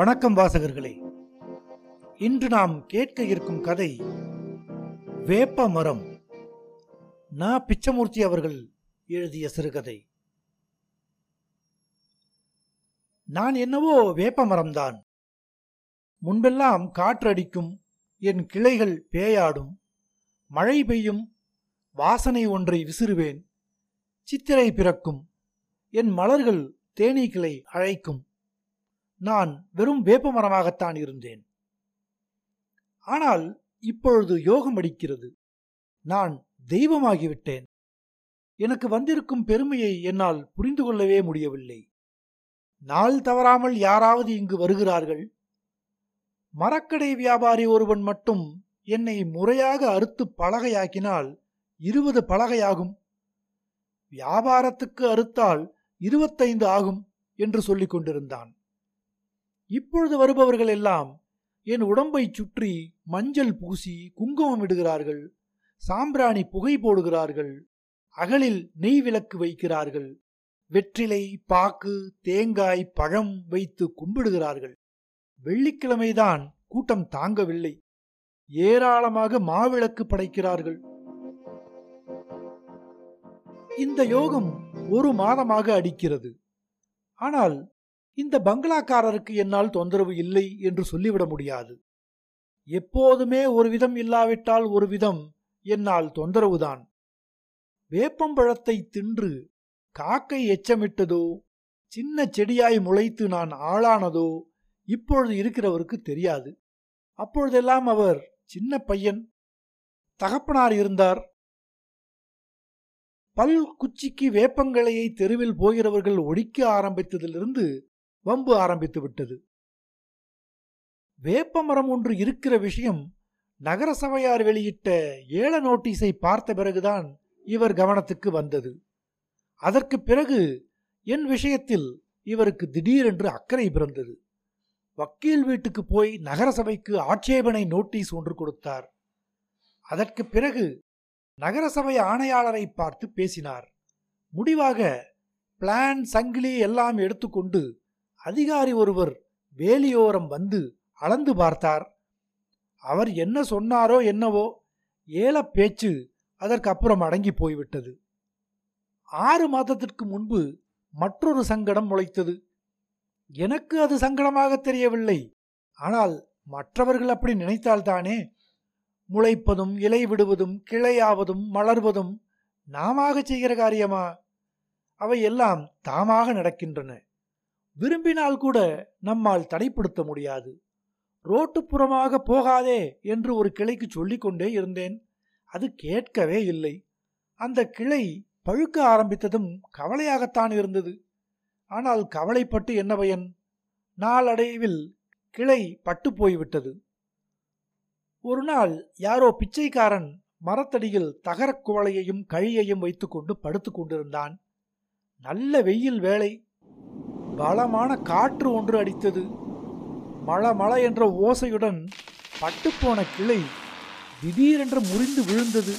வணக்கம் வாசகர்களே. இன்று நாம் கேட்க இருக்கும் கதை வேப்ப மரம் நா. பிச்சமூர்த்தி அவர்கள் எழுதிய சிறுகதை. நான் என்னவோ வேப்ப மரம்தான் முன்பெல்லாம் காற்றடிக்கும் என் கிளைகள் பேயாடும் மழை பெய்யும் வாசனை ஒன்றை விசிறுவேன் சித்திரை பிறக்கும் என் மலர்கள் தேனீக்களை அழைக்கும். நான் வெறும் வேப்பமரமாகத்தான் இருந்தேன். ஆனால் இப்பொழுது யோகம் அடிக்கிறது. நான் தெய்வமாகிவிட்டேன். எனக்கு வந்திருக்கும் பெருமையை என்னால் புரிந்து கொள்ளவே முடியவில்லை. நாள் தவறாமல் யாராவது இங்கு வருகிறார்கள். மரக்கடை வியாபாரி ஒருவன் மட்டும் என்னை முறையாக அறுத்து பலகையாக்கினால் இருபது பலகையாகும். வியாபாரத்துக்கு அறுத்தால் இருபத்தைந்து ஆகும் என்று சொல்லிக் கொண்டிருந்தான். இப்பொழுது வருபவர்கள் எல்லாம் என் உடம்பை சுற்றி மஞ்சள் பூசி குங்குமம் இடுகிறார்கள் சாம்பிராணி புகை போடுகிறார்கள் அகலில் நெய் விளக்கு வைக்கிறார்கள் வெற்றிலை பாக்கு தேங்காய் பழம் வைத்து கும்பிடுகிறார்கள். வெள்ளிக்கிழமைதான் கூட்டம் தாங்கவில்லை. ஏராளமாக மாவிளக்கு படைக்கிறார்கள். இந்த யோகம் ஒரு மாதமாக அடிக்கிறது. ஆனால் இந்த பங்களாக்காரருக்கு என்னால் தொந்தரவு இல்லை என்று சொல்லிவிட முடியாது. எப்போதுமே ஒரு விதம் இல்லாவிட்டால் ஒரு விதம் என்னால் தொந்தரவுதான். வேப்பம்பழத்தை தின்று காக்கை எச்சமிட்டதோ சின்ன செடியாய் முளைத்து நான் ஆளானதோ இப்பொழுது இருக்கிறவருக்கு தெரியாது. அப்பொழுதெல்லாம் அவர் சின்ன பையன் தகப்பனார் இருந்தார். பல் குச்சிக்கு வேப்பங்களையை தெருவில் போகிறவர்கள் ஒழிக்க ஆரம்பித்ததிலிருந்து வம்பு ஆரம்பித்து விட்டது. வேப்பமரம் ஒன்று இருக்கிற விஷயம் நகரசபையார் வெளியிட்ட ஏல நோட்டீஸை பார்த்த பிறகுதான் இவர் கவனத்துக்கு வந்தது. அதற்கு பிறகு என் விஷயத்தில் இவருக்கு திடீரென்று அக்கறை பிறந்தது. வக்கீல் வீட்டுக்கு போய் நகரசபைக்கு ஆட்சேபனை நோட்டீஸ் ஒன்று கொடுத்தார். அதற்கு பிறகு நகரசபை ஆணையாளரை பார்த்து பேசினார். முடிவாக பிளான் சங்கிலி எல்லாம் எடுத்துக்கொண்டு அதிகாரி ஒருவர் வேலியோரம் வந்து அளந்து பார்த்தார். அவர் என்ன சொன்னாரோ என்னவோ ஏல பேச்சு அதற்கு அப்புறம் அடங்கி போய்விட்டது. ஆறு மாதத்திற்கு முன்பு மற்றொரு சங்கடம் முளைத்தது. எனக்கு அது சங்கடமாக தெரியவில்லை. ஆனால் மற்றவர்கள் அப்படி நினைத்தால்தானே? முளைப்பதும் இலை விடுவதும் கிளையாவதும் மலர்வதும் நாமாக செய்கிற காரியமா? அவை எல்லாம் தாமாக நடக்கின்றன. விரும்பினால் கூட நம்மால் தடைப்படுத்த முடியாது. ரோட்டுப்புறமாக போகாதே என்று ஒரு கிளைக்கு சொல்லிக்கொண்டே இருந்தேன். அது கேட்கவே இல்லை. அந்த கிளை பழுக்க ஆரம்பித்ததும் கவலையாகத்தான் இருந்தது. ஆனால் கவலைப்பட்டு என்ன பயன்? நாளடைவில் கிளை பட்டு போய்விட்டது. ஒரு நாள் யாரோ பிச்சைக்காரன் மரத்தடியில் தகரக் குவளையையும் கழியையும் வைத்துக்கொண்டு படுத்து கொண்டிருந்தான். நல்ல வெயில் வேலை பலமான காற்று ஒன்று அடித்தது. மழ மழ என்ற ஓசையுடன் பட்டுப்போன கிளை திடீரென்று முறிந்து விழுந்தது.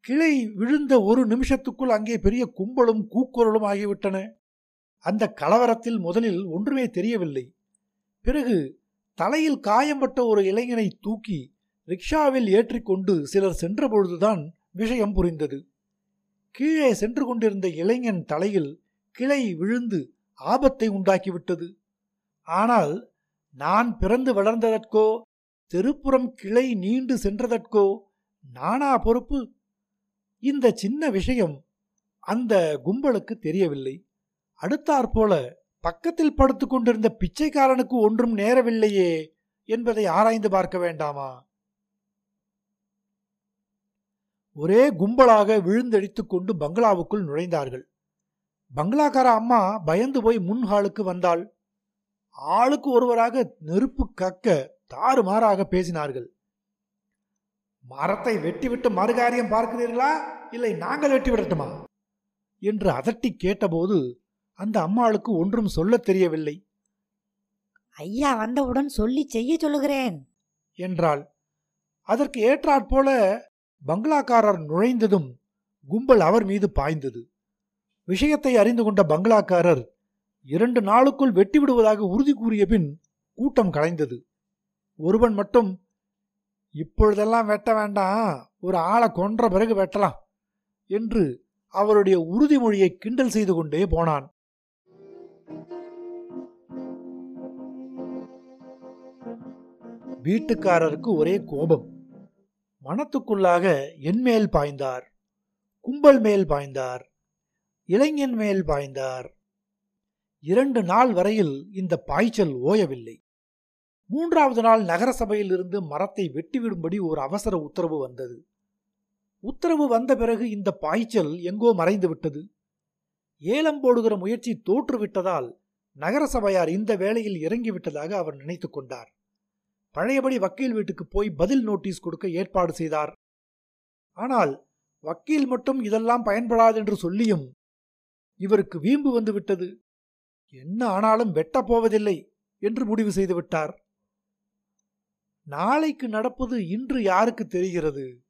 கிளை விழுந்த ஒரு நிமிஷத்துக்குள் அங்கே பெரிய கும்பலும் கூக்குரலும் ஆகிவிட்டன. அந்த கலவரத்தில் முதலில் ஒன்றுமே தெரியவில்லை. பிறகு தலையில் காயம்பட்ட ஒரு இளைஞனை தூக்கி ரிக்ஷாவில் ஏற்றிக்கொண்டு சிலர் சென்றபொழுதுதான் விஷயம் புரிந்தது. கீழே சென்று கொண்டிருந்த இளைஞன் தலையில் கிளை விழுந்து ஆபத்தை உண்டாக்கிவிட்டது. ஆனால் நான் பிறந்து வளர்ந்ததற்கோ தெருப்புறம் கிளை நீண்டு சென்றதற்கோ நானா பொறுப்பு? இந்த சின்ன விஷயம் அந்த கும்பலுக்கு தெரியவில்லை. அடுத்தாற்போல பக்கத்தில் படுத்து கொண்டிருந்த பிச்சைக்காரனுக்கு ஒன்றும் நேரவில்லையே என்பதை ஆராய்ந்து பார்க்க வேண்டாமா? ஒரே கும்பலாக விழுந்தடித்துக் கொண்டு பங்களாவுக்குள் நுழைந்தார்கள். பங்களாக்கார அம்மா பயந்து போய் முன் ஹாலுக்கு வந்தாள். ஆளுக்கு ஒருவராக நெருப்பு கக்க தாறுமாறாக பேசினார்கள். மரத்தை வெட்டிவிட்டு மறுகாரியம் பார்க்கிறீர்களா? இல்லை நாங்கள் வெட்டி விடட்டுமா என்று அதட்டி கேட்டபோது அந்த அம்மாளுக்கு ஒன்றும் சொல்லத் தெரியவில்லை. ஐயா வந்தவுடன் சொல்லி செய்ய சொல்லுகிறேன். என்றாள். அதற்கு ஏற்றாற்போல பங்களாக்காரர் நுழைந்ததும் கும்பல் அவர் மீது பாய்ந்தது. விஷயத்தை அறிந்து கொண்ட பங்களாக்காரர் இரண்டு நாளுக்குள் வெட்டிவிடுவதாக உறுதி கூறிய பின் கூட்டம் கலைந்தது. ஒருவன் மட்டும் இப்பொழுதெல்லாம் வெட்ட வேண்டாம் ஒரு ஆளை கொன்ற பிறகு வெட்டலாம் என்று அவருடைய உறுதிமொழியை கிண்டல் செய்து கொண்டே போனான். வீட்டுக்காரருக்கு ஒரே கோபம். மனத்துக்குள்ளாக என் மேல் பாய்ந்தார் கும்பல் மேல் பாய்ந்தார். இளைஞன் மேல் பாய்ந்தார். இரண்டு நாள் வரையில் இந்த பாய்ச்சல் ஓயவில்லை. மூன்றாவது நாள் நகரசபையில் இருந்து மரத்தை வெட்டிவிடும்படி ஒரு அவசர உத்தரவு வந்தது. உத்தரவு வந்த பிறகு இந்த பாய்ச்சல் எங்கோ மறைந்து விட்டது. ஏலம் போடுகிற முயற்சி தோற்றுவிட்டதால் நகரசபையார் இந்த வேளையில் இறங்கிவிட்டதாக அவர் நினைத்துக் கொண்டார். பழையபடி வக்கீல் வீட்டுக்கு போய் பதில் நோட்டீஸ் கொடுக்க ஏற்பாடு செய்தார். ஆனால் வக்கீல் மட்டும் இதெல்லாம் பயன்படாது என்று சொல்லியும் இவருக்கு வீம்பு வந்துவிட்டது என்ன ஆனாலும் வெட்டப் போவதில்லை என்று முடிவு செய்துவிட்டார் நாளைக்கு நடப்பது இன்று யாருக்கு தெரிகிறது?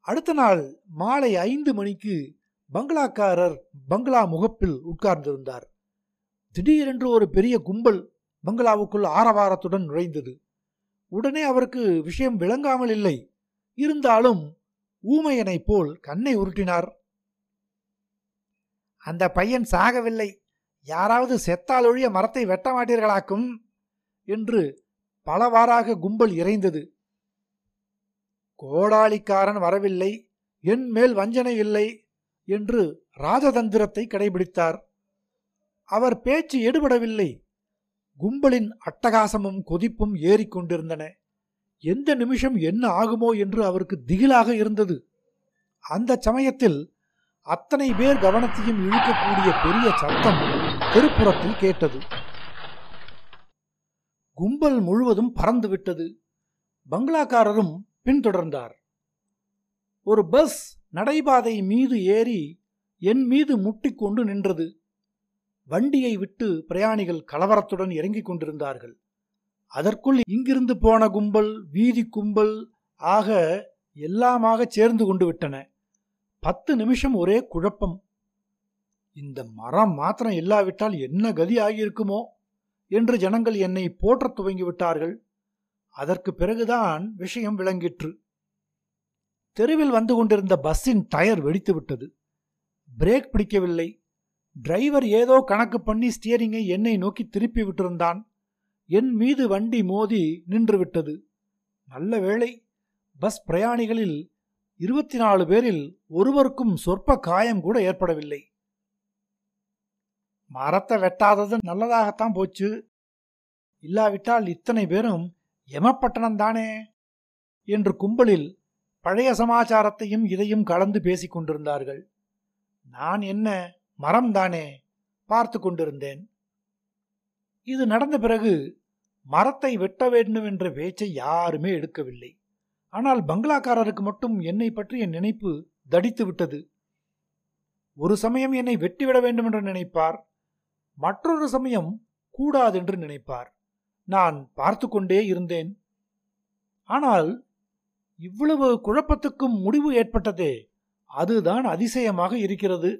அடுத்த நாள் மாலை ஐந்து மணிக்கு பங்களாக்காரர் பங்களா முகப்பில் உட்கார்ந்திருந்தார். திடீரென்று ஒரு பெரிய கும்பல் பங்களாவுக்குள் ஆரவாரத்துடன் நுழைந்தது. உடனே அவருக்கு விஷயம் விளங்காமல் இல்லை. இருந்தாலும் ஊமையனைப் போல் கண்ணை உருட்டினார். அந்த பையன் சாகவில்லை. யாராவது செத்தால் ஒழிய மரத்தை வெட்ட மாட்டீர்களாக்கும்? என்று பலவாறாக கும்பல் இறைந்தது. கோடாளிக்காரன் வரவில்லை. என் மேல் வஞ்சனை இல்லை என்று ராஜதந்திரத்தை கடைபிடித்தார். அவர் பேச்சு எடுபடவில்லை. கும்பலின் அட்டகாசமும் கொதிப்பும் ஏறிக்கொண்டிருந்தன எந்த நிமிஷம் என்ன ஆகுமோ என்று அவருக்கு திகிலாக இருந்தது. அந்த சமயத்தில் அத்தனை பேர் கவனத்தையும் இழுக்கக்கூடிய பெரிய சத்தம் தெருப்புறத்தில் கேட்டது. கும்பல் முழுவதும் பறந்துவிட்டது பங்களாக்காரரும் பின்தொடர்ந்தார். ஒரு பஸ் நடைபாதை மீது ஏறி என் மீது முட்டிக்கொண்டு நின்றது. வண்டியை விட்டு பிரயாணிகள் கலவரத்துடன் இறங்கிக் கொண்டிருந்தார்கள். அதற்குள் இங்கிருந்து போன கும்பல் வீதி கும்பல் ஆக எல்லாமாக சேர்ந்து கொண்டு விட்டன. பத்து நிமிஷம் ஒரே குழப்பம். இந்த மரம் மாத்திரம் இல்லாவிட்டால் என்ன கதி ஆகியிருக்குமோ? என்று ஜனங்கள் என்னை போற்றத் துவங்கிவிட்டார்கள். அதற்கு பிறகுதான் விஷயம் விளங்கிற்று. தெருவில் வந்து கொண்டிருந்த பஸ்ஸின் டயர் வெடித்து விட்டது பிரேக் பிடிக்கவில்லை. டிரைவர் ஏதோ கணக்கு பண்ணி ஸ்டியரிங்கை என்னை நோக்கி திருப்பி விட்டிருந்தான். என் மீது வண்டி மோதி நின்றுவிட்டது. நல்ல வேளை பஸ் பிரயாணிகளில் இருபத்தி நாலு பேரில் ஒருவருக்கும் சொற்ப காயம் கூட ஏற்படவில்லை. மரத்தை வெட்டாதது நல்லதாகத்தான் போச்சு. இல்லாவிட்டால் இத்தனை பேரும் எமப்பட்டணம் தானே? என்று கும்பலில் பழைய சமாச்சாரத்தையும் இதையும் கலந்து பேசிக் கொண்டிருந்தார்கள். நான் என்ன மரம்தானே பார்த்து கொண்டிருந்தேன். இது நடந்த பிறகு மரத்தை வெட்ட வேண்டும் என்ற பேச்சை யாருமே எடுக்கவில்லை. ஆனால் பங்களாக்காரருக்கு மட்டும் என்னை பற்றிய நினைப்பு தடித்து விட்டது. ஒரு சமயம் என்னை வெட்டிவிட வேண்டும் என்று நினைப்பார் மற்றொரு சமயம் கூடாதென்று நினைப்பார். நான் பார்த்து கொண்டே இருந்தேன். ஆனால் இவ்வளவு குழப்பத்துக்கும் முடிவு ஏற்பட்டதே அதுதான் அதிசயமாக இருக்கிறது.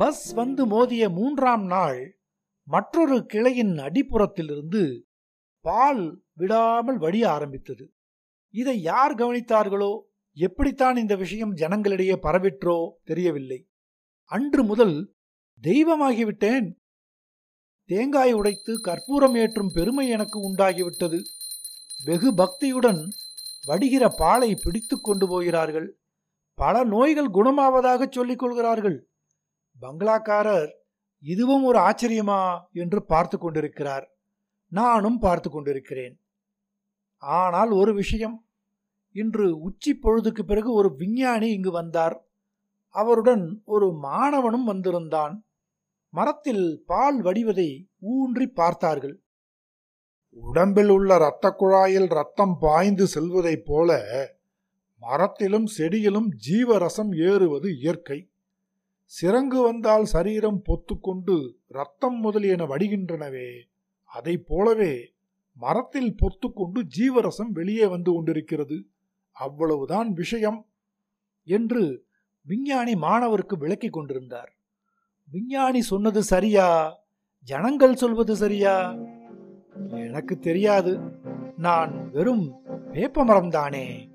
பஸ் வந்து மோதிய மூன்றாம் நாள் மற்றொரு கிளையின் அடிப்புறத்திலிருந்து பால் விடாமல் வடிய ஆரம்பித்தது. இதை யார் கவனித்தார்களோ? எப்படித்தான் இந்த விஷயம் ஜனங்களிடையே பரவிற்றோ தெரியவில்லை. அன்று முதல் தெய்வமாகிவிட்டேன். தேங்காய் உடைத்து கற்பூரம் ஏற்றும் பெருமை எனக்கு உண்டாகிவிட்டது. வெகு பக்தியுடன் வடிகிற பாலை பிடித்து கொண்டு போகிறார்கள். பல நோய்கள் குணமாவதாக சொல்லிக் கொள்கிறார்கள். பங்களாக்காரர் இதுவும் ஒரு ஆச்சரியமா என்று பார்த்து கொண்டிருக்கிறார். நானும் பார்த்து கொண்டிருக்கிறேன். ஆனால் ஒரு விஷயம். இன்று உச்சி பொழுதுக்கு பிறகு ஒரு விஞ்ஞானி இங்கு வந்தார். அவருடன் ஒரு மாணவனும் வந்திருந்தான். மரத்தில் பால் வடிவதை ஊன்றி பார்த்தார்கள். உடம்பில் உள்ள இரத்த குழாயில் ரத்தம் பாய்ந்து செல்வதைப் போல மரத்திலும் செடியிலும் ஜீவரசம் ஏறுவது இயற்கை. சிறங்கு வந்தால் சரீரம் பொத்துக்கொண்டு ரத்தம் முதலியன வடிகின்றனவே. அதைப் போலவே மரத்தில் பொத்துக்கொண்டு ஜீவரசம் வெளியே வந்து கொண்டிருக்கிறது. அவ்வளவுதான் விஷயம் என்று விஞ்ஞானி மாணவருக்கு விளக்கி கொண்டிருந்தார். விஞ்ஞானி சொன்னது சரியா? ஜனங்கள் சொல்வது சரியா? எனக்கு தெரியாது. நான் வெறும் வேப்ப மரம்தானே?